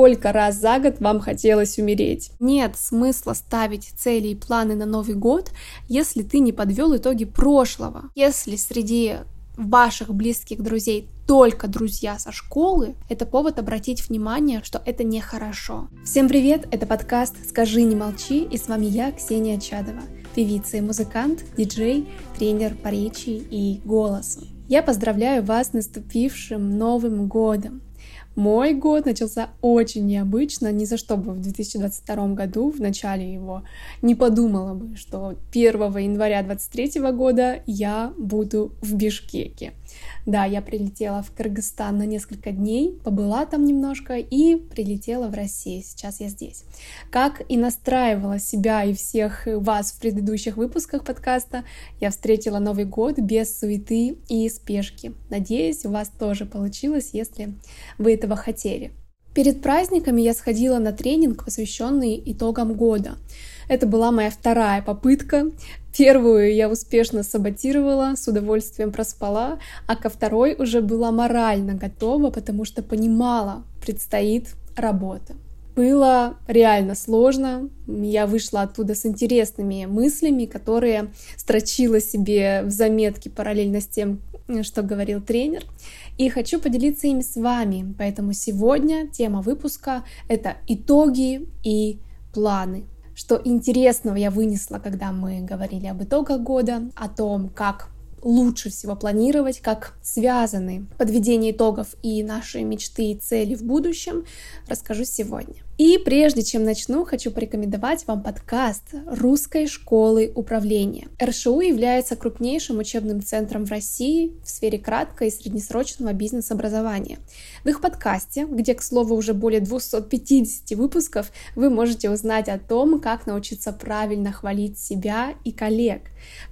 сколько раз за год вам хотелось умереть. Нет смысла ставить цели и планы на Новый год, если ты не подвел итоги прошлого. Если среди ваших близких друзей только друзья со школы, это повод обратить внимание, что это нехорошо. Всем привет, это подкаст «Скажи, не молчи» и с вами я, Ксения Чадова, певица и музыкант, диджей, тренер по речи и голосу. Я поздравляю вас с наступившим Новым годом! Мой год начался очень необычно, ни за что бы в 2022 году, в начале его, не подумала бы, что 1 января 2023 года я буду в Бишкеке. Да, я прилетела в Кыргызстан на несколько дней, побыла там немножко и прилетела в Россию. Сейчас я здесь. Как и настраивала себя и всех вас в предыдущих выпусках подкаста, я встретила Новый год без суеты и спешки. Надеюсь, у вас тоже получилось, если вы этого хотели. Перед праздниками я сходила на тренинг, посвященный итогам года. Это была моя вторая попытка. Первую я успешно саботировала, с удовольствием проспала, а ко второй уже была морально готова, потому что понимала, предстоит работа. Было реально сложно. Я вышла оттуда с интересными мыслями, которые строчила себе в заметке параллельно с тем, что говорил тренер. И хочу поделиться ими с вами. Поэтому сегодня тема выпуска — это итоги и планы что интересного я вынесла, когда мы говорили об итогах года, о том, как лучше всего планировать, как связаны подведение итогов и наши мечты и цели в будущем, расскажу сегодня. И прежде чем начну, хочу порекомендовать вам подкаст Русской школы управления. РШУ является крупнейшим учебным центром в России в сфере краткого и среднесрочного бизнес-образования. В их подкасте, где, к слову, уже более 250 выпусков, вы можете узнать о том, как научиться правильно хвалить себя и коллег,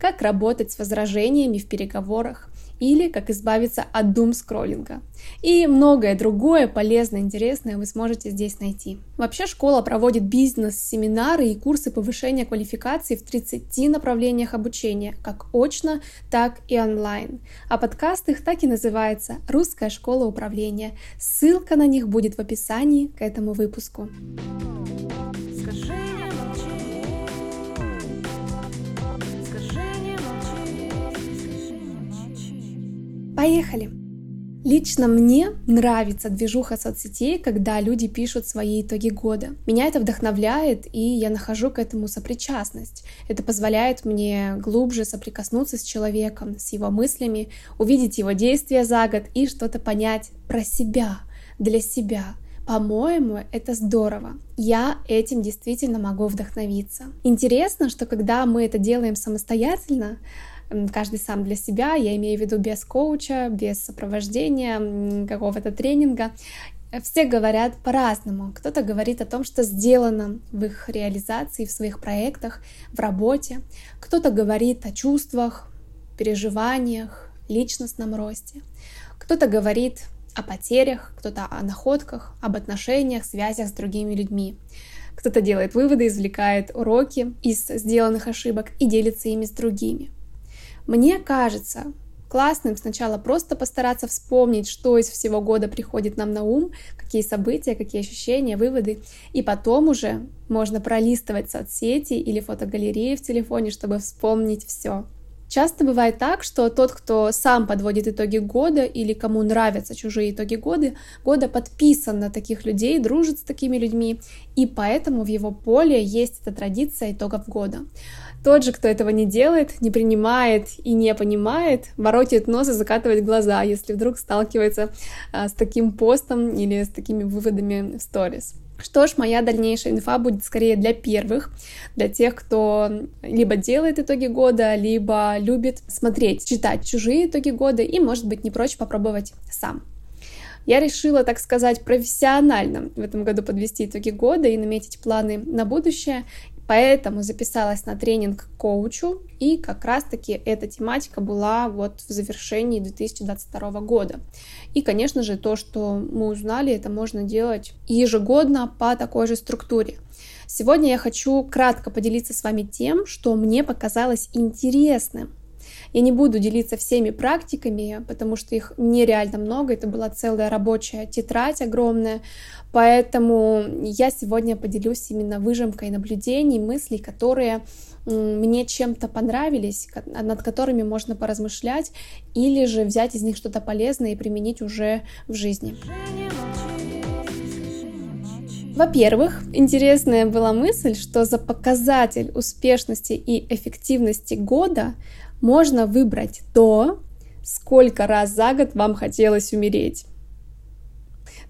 как работать с возражениями в переговорах, или как избавиться от дум-скроллинга. И многое другое полезное, интересное вы сможете здесь найти. Вообще школа проводит бизнес-семинары и курсы повышения квалификации в 30 направлениях обучения, как очно, так и онлайн. А подкаст их так и называется «Русская школа управления». Ссылка на них будет в описании к этому выпуску. Поехали! Лично мне нравится движуха соцсетей, когда люди пишут свои итоги года. Меня это вдохновляет, и я нахожу к этому сопричастность. Это позволяет мне глубже соприкоснуться с человеком, с его мыслями, увидеть его действия за год и что-то понять про себя, для себя. По-моему, это здорово. Я этим действительно могу вдохновиться. Интересно, что когда мы это делаем самостоятельно, каждый сам для себя, я имею в виду без коуча, без сопровождения, какого-то тренинга. Все говорят по-разному. Кто-то говорит о том, что сделано в их реализации, в своих проектах, в работе. Кто-то говорит о чувствах, переживаниях, личностном росте. Кто-то говорит о потерях, кто-то о находках, об отношениях, связях с другими людьми. Кто-то делает выводы, извлекает уроки из сделанных ошибок и делится ими с другими. Мне кажется, классным сначала просто постараться вспомнить, что из всего года приходит нам на ум, какие события, какие ощущения, выводы, и потом уже можно пролистывать соцсети или фотогалереи в телефоне, чтобы вспомнить все. Часто бывает так, что тот, кто сам подводит итоги года или кому нравятся чужие итоги года, года подписан на таких людей, дружит с такими людьми, и поэтому в его поле есть эта традиция итогов года. Тот же, кто этого не делает, не принимает и не понимает, воротит нос и закатывает глаза, если вдруг сталкивается а, с таким постом или с такими выводами в сторис. Что ж, моя дальнейшая инфа будет скорее для первых, для тех, кто либо делает итоги года, либо любит смотреть, читать чужие итоги года и, может быть, не прочь попробовать сам. Я решила, так сказать, профессионально в этом году подвести итоги года и наметить планы на будущее. Поэтому записалась на тренинг к коучу, и как раз-таки эта тематика была вот в завершении 2022 года. И, конечно же, то, что мы узнали, это можно делать ежегодно по такой же структуре. Сегодня я хочу кратко поделиться с вами тем, что мне показалось интересным Я не буду делиться всеми практиками, потому что их нереально много. Это была целая рабочая тетрадь огромная. Поэтому я сегодня поделюсь именно выжимкой наблюдений, мыслей, которые мне чем-то понравились, над которыми можно поразмышлять, или же взять из них что-то полезное и применить уже в жизни. Во-первых, интересная была мысль, что за показатель успешности и эффективности года можно выбрать то, сколько раз за год вам хотелось умереть.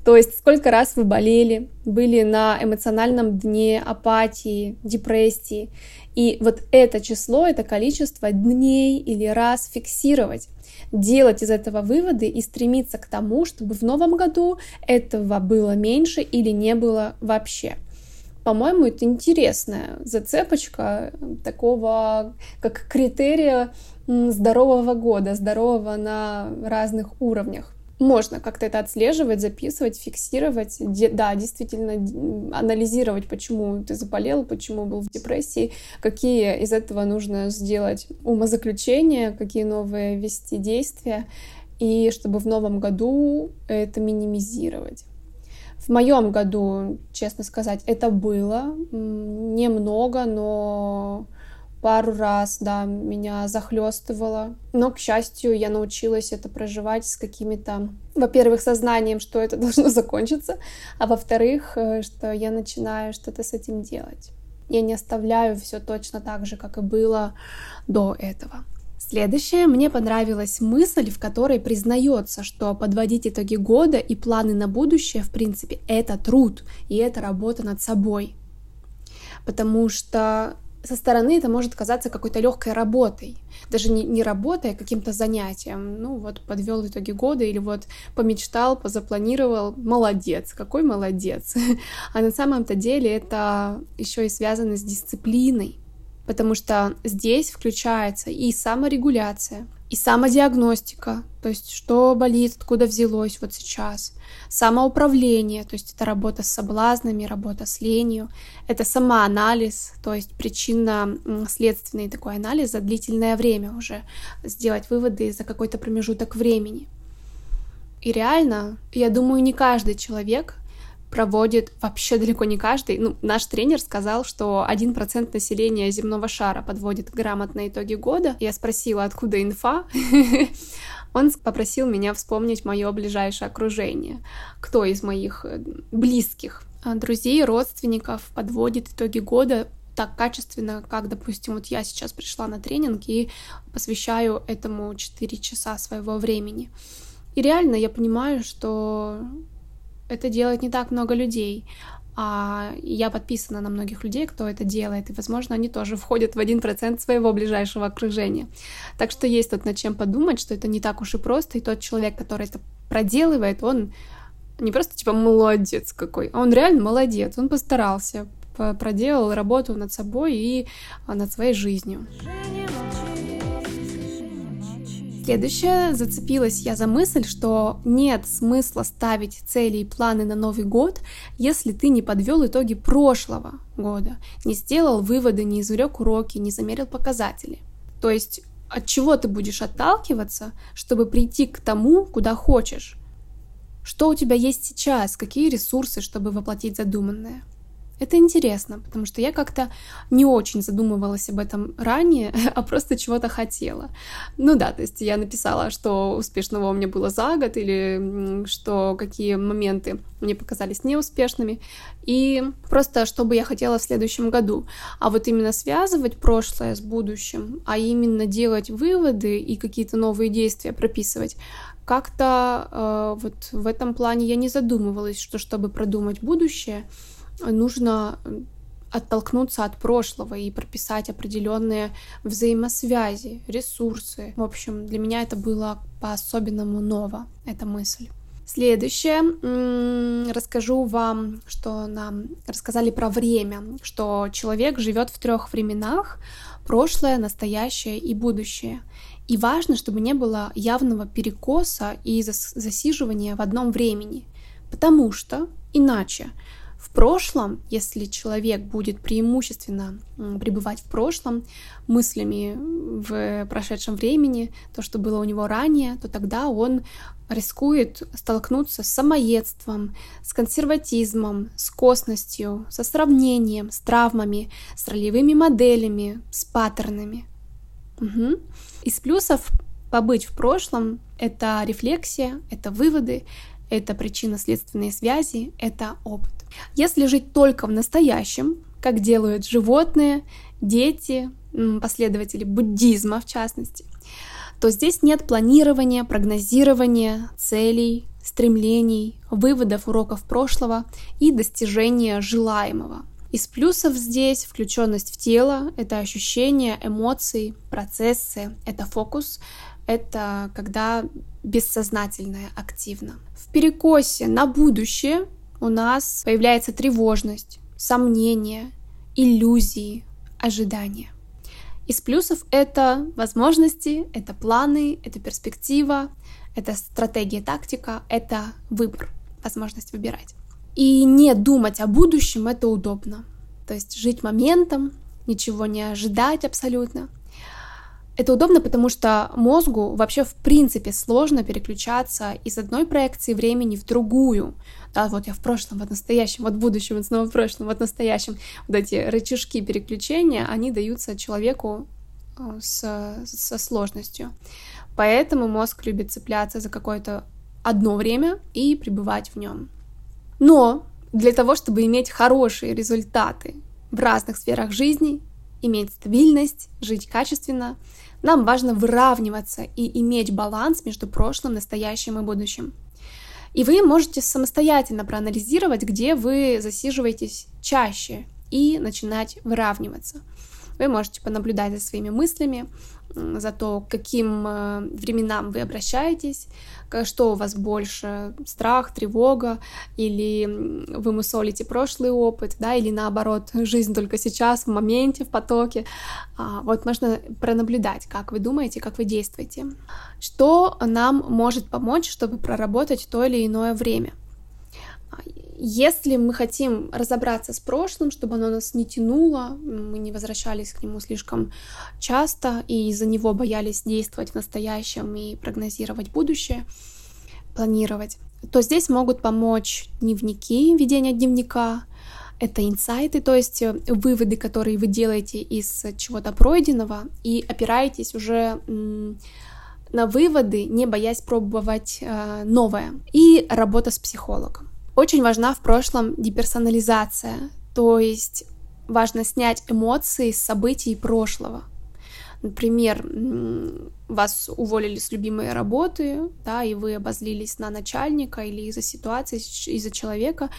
То есть сколько раз вы болели, были на эмоциональном дне апатии, депрессии. И вот это число, это количество дней или раз фиксировать делать из этого выводы и стремиться к тому, чтобы в новом году этого было меньше или не было вообще. По-моему, это интересная зацепочка такого, как критерия здорового года, здорового на разных уровнях можно как-то это отслеживать, записывать, фиксировать, де, да, действительно анализировать, почему ты заболел, почему был в депрессии, какие из этого нужно сделать умозаключения, какие новые вести действия, и чтобы в новом году это минимизировать. В моем году, честно сказать, это было немного, но пару раз, да, меня захлестывало. Но, к счастью, я научилась это проживать с какими-то, во-первых, сознанием, что это должно закончиться, а во-вторых, э, что я начинаю что-то с этим делать. Я не оставляю все точно так же, как и было до этого. Следующее, мне понравилась мысль, в которой признается, что подводить итоги года и планы на будущее, в принципе, это труд, и это работа над собой. Потому что со стороны это может казаться какой-то легкой работой. Даже не, не работой, а каким-то занятием. Ну вот подвел итоги года или вот помечтал, позапланировал. Молодец, какой молодец. А на самом-то деле это еще и связано с дисциплиной. Потому что здесь включается и саморегуляция, и самодиагностика, то есть что болит, откуда взялось вот сейчас, самоуправление, то есть это работа с соблазнами, работа с ленью, это самоанализ, то есть причинно-следственный такой анализ за длительное время уже, сделать выводы за какой-то промежуток времени. И реально, я думаю, не каждый человек проводит вообще далеко не каждый. Ну, наш тренер сказал, что 1% населения земного шара подводит грамотно итоги года. Я спросила, откуда инфа. Он попросил меня вспомнить мое ближайшее окружение. Кто из моих э, близких а, друзей, родственников подводит итоги года так качественно, как, допустим, вот я сейчас пришла на тренинг и посвящаю этому 4 часа своего времени. И реально я понимаю, что это делает не так много людей. А я подписана на многих людей, кто это делает, и, возможно, они тоже входят в один процент своего ближайшего окружения. Так что есть тут над чем подумать, что это не так уж и просто, и тот человек, который это проделывает, он не просто типа молодец какой, а он реально молодец, он постарался, проделал работу над собой и а, над своей жизнью. Следующее, зацепилась я за мысль, что нет смысла ставить цели и планы на Новый год, если ты не подвел итоги прошлого года, не сделал выводы, не извлек уроки, не замерил показатели. То есть от чего ты будешь отталкиваться, чтобы прийти к тому, куда хочешь? Что у тебя есть сейчас, какие ресурсы, чтобы воплотить задуманное? Это интересно, потому что я как-то не очень задумывалась об этом ранее, а просто чего-то хотела. Ну да, то есть я написала, что успешного у меня было за год, или что какие моменты мне показались неуспешными, и просто что бы я хотела в следующем году. А вот именно связывать прошлое с будущим, а именно делать выводы и какие-то новые действия прописывать, как-то э, вот в этом плане я не задумывалась, что чтобы продумать будущее, нужно оттолкнуться от прошлого и прописать определенные взаимосвязи, ресурсы. В общем, для меня это было по-особенному ново, эта мысль. Следующее. Расскажу вам, что нам рассказали про время, что человек живет в трех временах — прошлое, настоящее и будущее. И важно, чтобы не было явного перекоса и засиживания в одном времени, потому что иначе В прошлом, если человек будет преимущественно пребывать в прошлом, мыслями в прошедшем времени, то, что было у него ранее, то тогда он рискует столкнуться с самоедством, с консерватизмом, с косностью, со сравнением, с травмами, с ролевыми моделями, с паттернами. Угу. Из плюсов побыть в прошлом — это рефлексия, это выводы, это причинно-следственные связи, это опыт. Если жить только в настоящем, как делают животные, дети, последователи буддизма в частности, то здесь нет планирования, прогнозирования целей, стремлений, выводов уроков прошлого и достижения желаемого. Из плюсов здесь включенность в тело, это ощущения, эмоции, процессы, это фокус, это когда бессознательное активно. В перекосе на будущее у нас появляется тревожность, сомнения, иллюзии, ожидания. Из плюсов это возможности, это планы, это перспектива, это стратегия, тактика, это выбор, возможность выбирать. И не думать о будущем это удобно. То есть жить моментом, ничего не ожидать абсолютно. Это удобно, потому что мозгу вообще в принципе сложно переключаться из одной проекции времени в другую. Да, вот я в прошлом, вот настоящем, вот будущем, вот снова в прошлом, вот настоящем. Вот эти рычажки переключения, они даются человеку э, с, со сложностью. Поэтому мозг любит цепляться за какое-то одно время и пребывать в нем. Но для того, чтобы иметь хорошие результаты в разных сферах жизни, иметь стабильность, жить качественно, нам важно выравниваться и иметь баланс между прошлым, настоящим и будущим. И вы можете самостоятельно проанализировать, где вы засиживаетесь чаще и начинать выравниваться. Вы можете понаблюдать за своими мыслями, за то, к каким э, временам вы обращаетесь, что у вас больше, страх, тревога, или вы мусолите прошлый опыт, да, или наоборот, жизнь только сейчас, в моменте, в потоке. А, вот можно пронаблюдать, как вы думаете, как вы действуете. Что нам может помочь, чтобы проработать то или иное время? Если мы хотим разобраться с прошлым, чтобы оно нас не тянуло, мы не возвращались к нему слишком часто и из-за него боялись действовать в настоящем и прогнозировать будущее, планировать, то здесь могут помочь дневники, ведение дневника, это инсайты, то есть э, выводы, которые вы делаете из чего-то пройденного и опираетесь уже на выводы, не боясь пробовать э, новое. И работа с психологом. Очень важна в прошлом деперсонализация, то есть важно снять эмоции с событий прошлого. Например, вас уволили с любимой работы, да, и вы обозлились на начальника или из-за ситуации, из-за человека,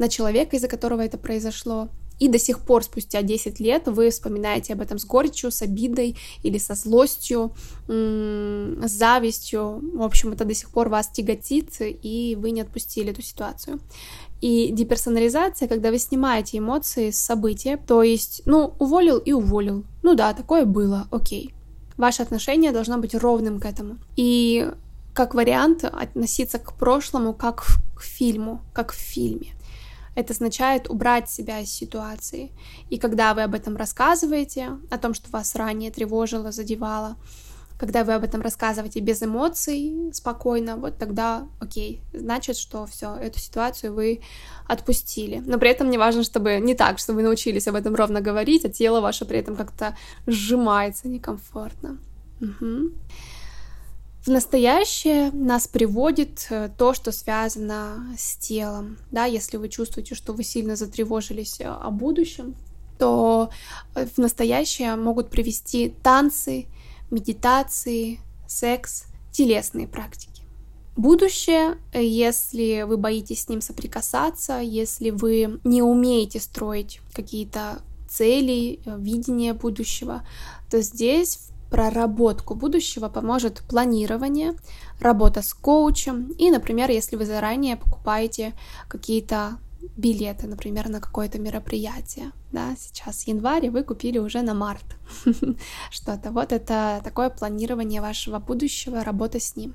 на человека, из-за которого это произошло. И до сих пор, спустя 10 лет, вы вспоминаете об этом с горечью, с обидой или со злостью, с завистью. В общем, это до сих пор вас тяготит, и вы не отпустили эту ситуацию. И деперсонализация, когда вы снимаете эмоции с события, то есть, ну, уволил и уволил. Ну да, такое было, окей. Ваше отношение должно быть ровным к этому. И как вариант относиться к прошлому как к фильму, как в фильме это означает убрать себя из ситуации. И когда вы об этом рассказываете, о том, что вас ранее тревожило, задевало, когда вы об этом рассказываете без эмоций, спокойно, вот тогда окей, значит, что все, эту ситуацию вы отпустили. Но при этом не важно, чтобы не так, чтобы вы научились об этом ровно говорить, а тело ваше при этом как-то сжимается некомфортно. Угу. В настоящее нас приводит э, то, что связано с телом. Да, если вы чувствуете, что вы сильно затревожились э, о будущем, то э, в настоящее могут привести танцы, медитации, секс, телесные практики. Будущее, если вы боитесь с ним соприкасаться, если вы не умеете строить какие-то цели, видение будущего, то здесь проработку будущего поможет планирование, работа с коучем и, например, если вы заранее покупаете какие-то билеты, например, на какое-то мероприятие, да, сейчас январь, и вы купили уже на март что-то. Вот это такое планирование вашего будущего, работа с ним.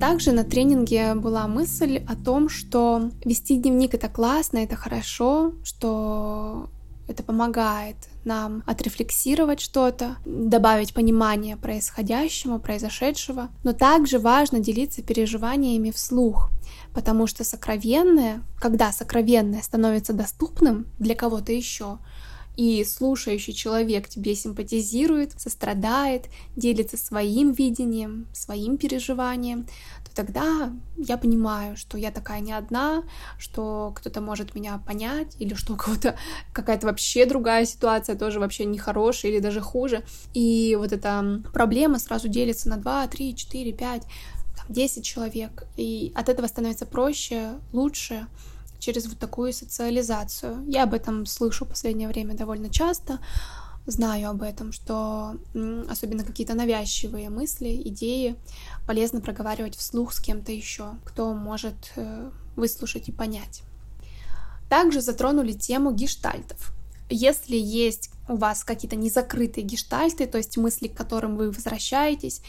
Также на тренинге была мысль о том, что вести дневник это классно, это хорошо, что это помогает нам отрефлексировать что-то, добавить понимание происходящему, произошедшего. Но также важно делиться переживаниями вслух, потому что сокровенное, когда сокровенное становится доступным для кого-то еще, и слушающий человек тебе симпатизирует, сострадает, делится своим видением, своим переживанием, тогда я понимаю, что я такая не одна, что кто-то может меня понять, или что у кого-то какая-то вообще другая ситуация, тоже вообще нехорошая или даже хуже. И вот эта проблема сразу делится на 2, 3, 4, 5, 10 человек. И от этого становится проще, лучше, через вот такую социализацию. Я об этом слышу в последнее время довольно часто, знаю об этом, что особенно какие-то навязчивые мысли, идеи полезно проговаривать вслух с кем-то еще, кто может э, выслушать и понять. Также затронули тему гештальтов. Если есть у вас какие-то незакрытые гештальты, то есть мысли, к которым вы возвращаетесь,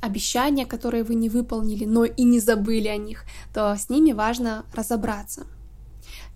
обещания, которые вы не выполнили, но и не забыли о них, то с ними важно разобраться –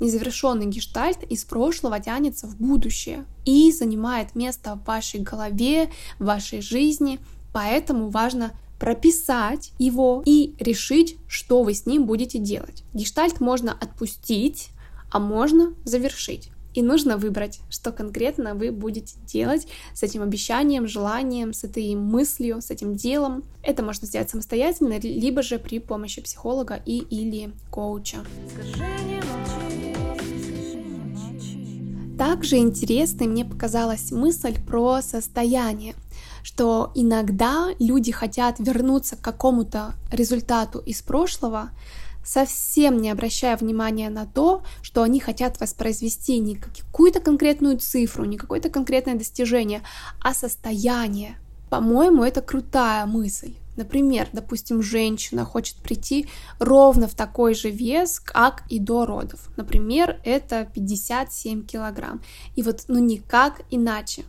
Незавершенный гештальт из прошлого тянется в будущее и занимает место в вашей голове, в вашей жизни, поэтому важно прописать его и решить, что вы с ним будете делать. Гештальт можно отпустить, а можно завершить. И нужно выбрать, что конкретно вы будете делать с этим обещанием, желанием, с этой мыслью, с этим делом. Это можно сделать самостоятельно, либо же при помощи психолога и или коуча. Также интересной мне показалась мысль про состояние, что иногда люди хотят вернуться к какому-то результату из прошлого, совсем не обращая внимания на то, что они хотят воспроизвести не какую-то конкретную цифру, не какое-то конкретное достижение, а состояние. По-моему, это крутая мысль. Например, допустим, женщина хочет прийти ровно в такой же вес, как и до родов. Например, это 57 килограмм. И вот, ну никак иначе.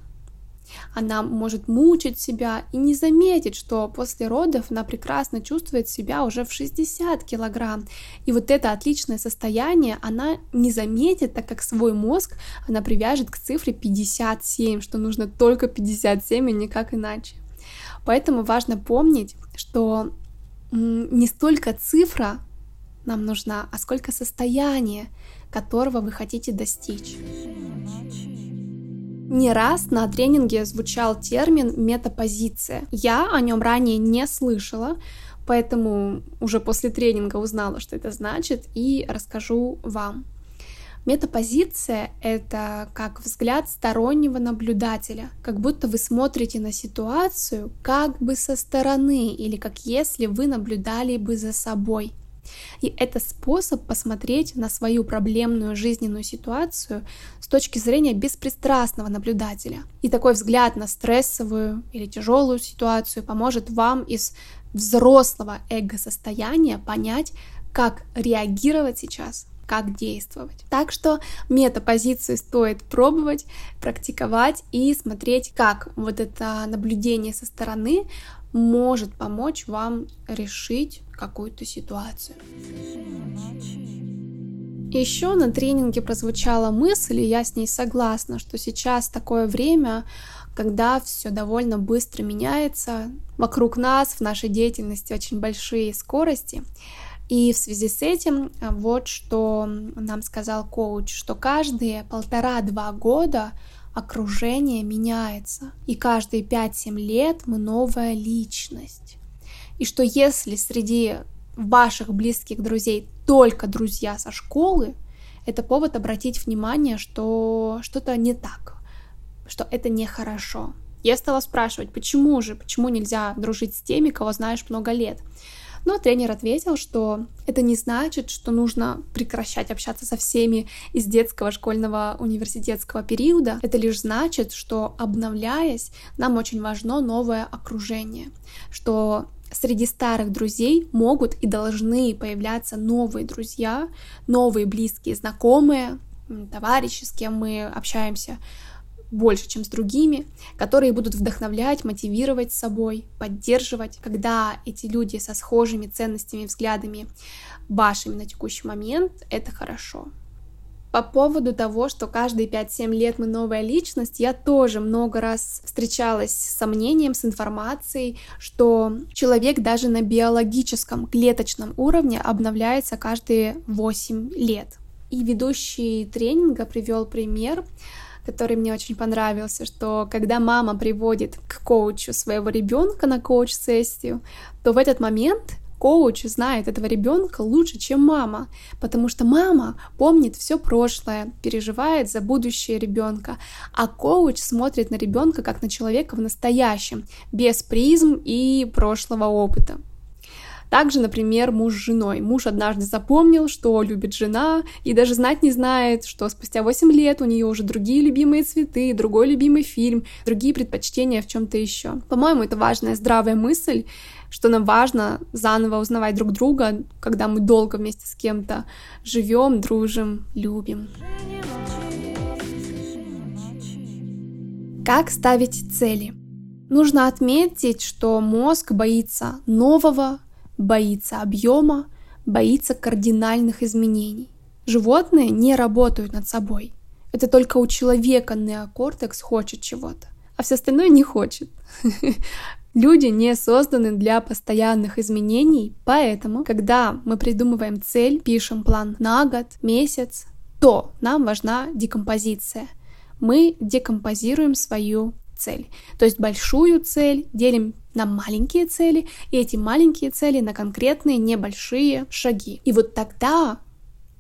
Она может мучить себя и не заметить, что после родов она прекрасно чувствует себя уже в 60 килограмм. И вот это отличное состояние она не заметит, так как свой мозг она привяжет к цифре 57, что нужно только 57 и никак иначе. Поэтому важно помнить, что не столько цифра нам нужна, а сколько состояние, которого вы хотите достичь. Не раз на тренинге звучал термин метапозиция. Я о нем ранее не слышала, поэтому уже после тренинга узнала, что это значит, и расскажу вам. Метапозиция — это как взгляд стороннего наблюдателя, как будто вы смотрите на ситуацию как бы со стороны или как если вы наблюдали бы за собой. И это способ посмотреть на свою проблемную жизненную ситуацию с точки зрения беспристрастного наблюдателя. И такой взгляд на стрессовую или тяжелую ситуацию поможет вам из взрослого эго-состояния понять, как реагировать сейчас, как действовать. Так что метапозицию стоит пробовать, практиковать и смотреть, как вот это наблюдение со стороны может помочь вам решить какую-то ситуацию. Еще на тренинге прозвучала мысль, и я с ней согласна, что сейчас такое время, когда все довольно быстро меняется, вокруг нас в нашей деятельности очень большие скорости, и в связи с этим а, вот что нам сказал коуч, что каждые полтора-два года окружение меняется, и каждые 5-7 лет мы новая личность. И что если среди ваших близких друзей только друзья со школы, это повод обратить внимание, что что-то не так, что это нехорошо. Я стала спрашивать, почему же, почему нельзя дружить с теми, кого знаешь много лет. Но тренер ответил, что это не значит, что нужно прекращать общаться со всеми из детского, школьного, университетского периода. Это лишь значит, что обновляясь, нам очень важно новое окружение, что среди старых друзей могут и должны появляться новые друзья, новые близкие знакомые, товарищи, с кем мы общаемся больше, чем с другими, которые будут вдохновлять, мотивировать собой, поддерживать, когда эти люди со схожими ценностями, взглядами вашими на текущий момент, это хорошо. По поводу того, что каждые 5-7 лет мы новая личность, я тоже много раз встречалась с сомнением, с информацией, что человек даже на биологическом, клеточном уровне обновляется каждые 8 лет. И ведущий тренинга привел пример, который мне очень понравился, что когда мама приводит к коучу своего ребенка на коуч-сессию, то в этот момент коуч знает этого ребенка лучше, чем мама, потому что мама помнит все прошлое, переживает за будущее ребенка, а коуч смотрит на ребенка как на человека в настоящем, без призм и прошлого опыта. Также, например, муж с женой. Муж однажды запомнил, что любит жена, и даже знать не знает, что спустя 8 лет у нее уже другие любимые цветы, другой любимый фильм, другие предпочтения в чем-то еще. По-моему, это важная здравая мысль, что нам важно заново узнавать друг друга, когда мы долго вместе с кем-то живем, дружим, любим. Как ставить цели? Нужно отметить, что мозг боится нового, боится объема, боится кардинальных изменений. Животные не работают над собой. Это только у человека неокортекс хочет чего-то, а все остальное не хочет. Люди не созданы для постоянных изменений, поэтому, когда мы придумываем цель, пишем план на год, месяц, то нам важна декомпозиция. Мы декомпозируем свою цель. То есть большую цель делим на маленькие цели, и эти маленькие цели на конкретные небольшие шаги. И вот тогда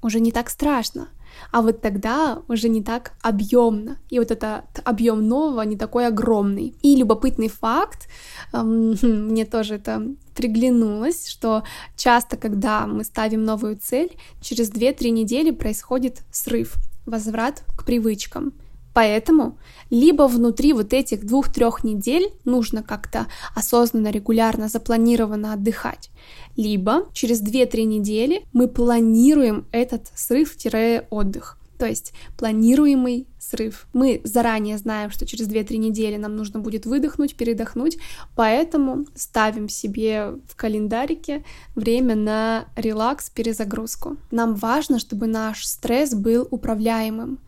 уже не так страшно, а вот тогда уже не так объемно. И вот этот объем нового не такой огромный. И любопытный факт, эм, мне тоже это приглянулось, что часто, когда мы ставим новую цель, через 2-3 недели происходит срыв, возврат к привычкам. Поэтому либо внутри вот этих двух-трех недель нужно как-то осознанно, регулярно, запланированно отдыхать, либо через 2-3 недели мы планируем этот срыв-отдых. То есть планируемый срыв. Мы заранее знаем, что через 2-3 недели нам нужно будет выдохнуть, передохнуть, поэтому ставим себе в календарике время на релакс, перезагрузку. Нам важно, чтобы наш стресс был управляемым.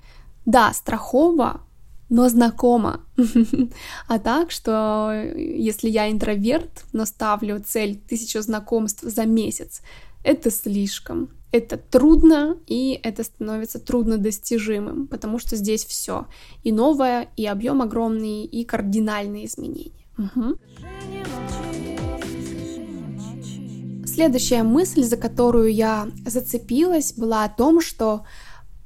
Да, страхово, но знакомо. а так, что если я интроверт, но ставлю цель тысячу знакомств за месяц, это слишком. Это трудно, и это становится труднодостижимым, потому что здесь все. И новое, и объем огромный, и кардинальные изменения. Угу. Следующая мысль, за которую я зацепилась, была о том, что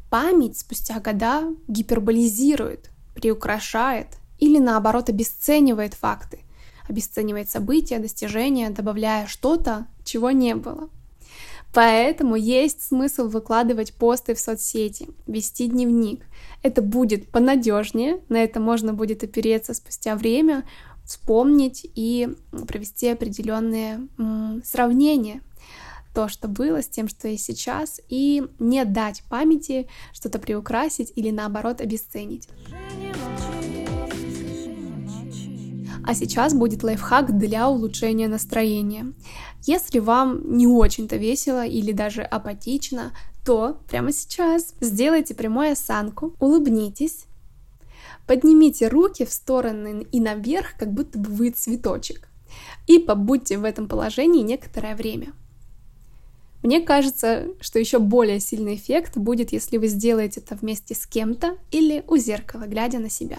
Память спустя года гиперболизирует, приукрашает или наоборот обесценивает факты, обесценивает события, достижения, добавляя что-то, чего не было. Поэтому есть смысл выкладывать посты в соцсети, вести дневник. Это будет понадежнее, на это можно будет опереться спустя время, вспомнить и провести определенные сравнения то, что было, с тем, что есть сейчас, и не дать памяти что-то приукрасить или наоборот обесценить. А сейчас будет лайфхак для улучшения настроения. Если вам не очень-то весело или даже апатично, то прямо сейчас сделайте прямую осанку, улыбнитесь, поднимите руки в стороны и наверх, как будто бы вы цветочек, и побудьте в этом положении некоторое время. Мне кажется, что еще более сильный эффект будет, если вы сделаете это вместе с кем-то или у зеркала, глядя на себя.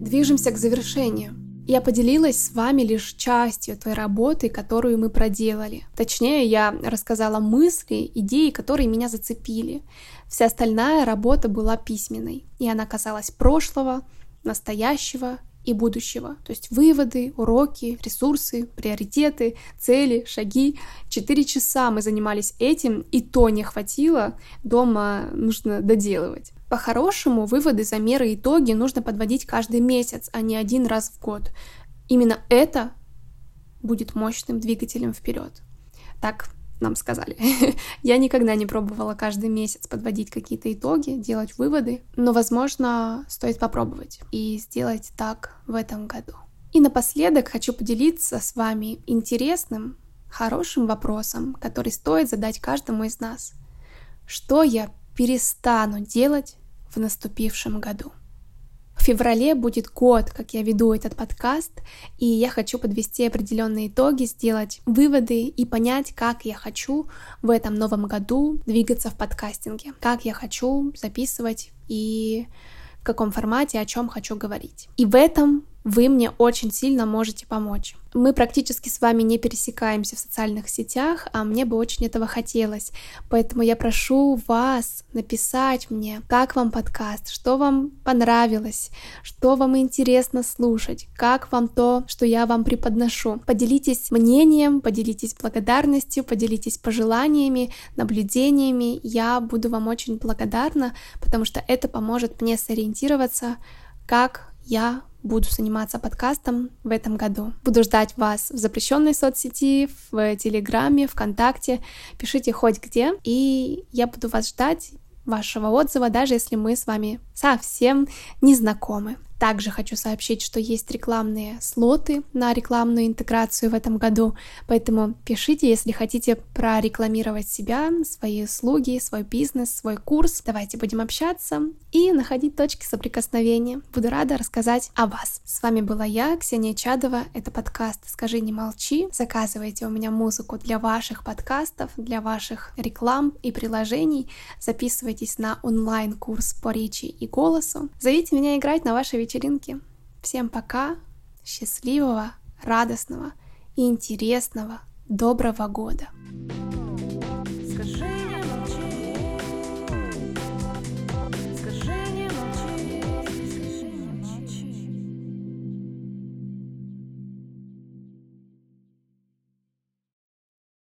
Движемся к завершению. Я поделилась с вами лишь частью той работы, которую мы проделали. Точнее, я рассказала мысли, идеи, которые меня зацепили. Вся остальная работа была письменной, и она касалась прошлого, настоящего и будущего. То есть выводы, уроки, ресурсы, приоритеты, цели, шаги. Четыре часа мы занимались этим, и то не хватило, дома нужно доделывать. По-хорошему, выводы, замеры, итоги нужно подводить каждый месяц, а не один раз в год. Именно это будет мощным двигателем вперед. Так, нам сказали. Я никогда не пробовала каждый месяц подводить какие-то итоги, делать выводы, но, возможно, стоит попробовать и сделать так в этом году. И напоследок хочу поделиться с вами интересным, хорошим вопросом, который стоит задать каждому из нас. Что я перестану делать в наступившем году? Феврале будет год, как я веду этот подкаст, и я хочу подвести определенные итоги, сделать выводы и понять, как я хочу в этом новом году двигаться в подкастинге, как я хочу записывать и в каком формате, о чем хочу говорить. И в этом вы мне очень сильно можете помочь. Мы практически с вами не пересекаемся в социальных сетях, а мне бы очень этого хотелось. Поэтому я прошу вас написать мне, как вам подкаст, что вам понравилось, что вам интересно слушать, как вам то, что я вам преподношу. Поделитесь мнением, поделитесь благодарностью, поделитесь пожеланиями, наблюдениями. Я буду вам очень благодарна, потому что это поможет мне сориентироваться, как я буду заниматься подкастом в этом году. Буду ждать вас в запрещенной соцсети, в Телеграме, ВКонтакте. Пишите хоть где, и я буду вас ждать вашего отзыва, даже если мы с вами совсем не знакомы. Также хочу сообщить, что есть рекламные слоты на рекламную интеграцию в этом году, поэтому пишите, если хотите прорекламировать себя, свои услуги, свой бизнес, свой курс. Давайте будем общаться и находить точки соприкосновения. Буду рада рассказать о вас. С вами была я, Ксения Чадова. Это подкаст «Скажи, не молчи». Заказывайте у меня музыку для ваших подкастов, для ваших реклам и приложений. Записывайтесь на онлайн-курс по речи и голосу. Зовите меня играть на вашей вечеринки. Всем пока, счастливого, радостного и интересного, доброго года! thank you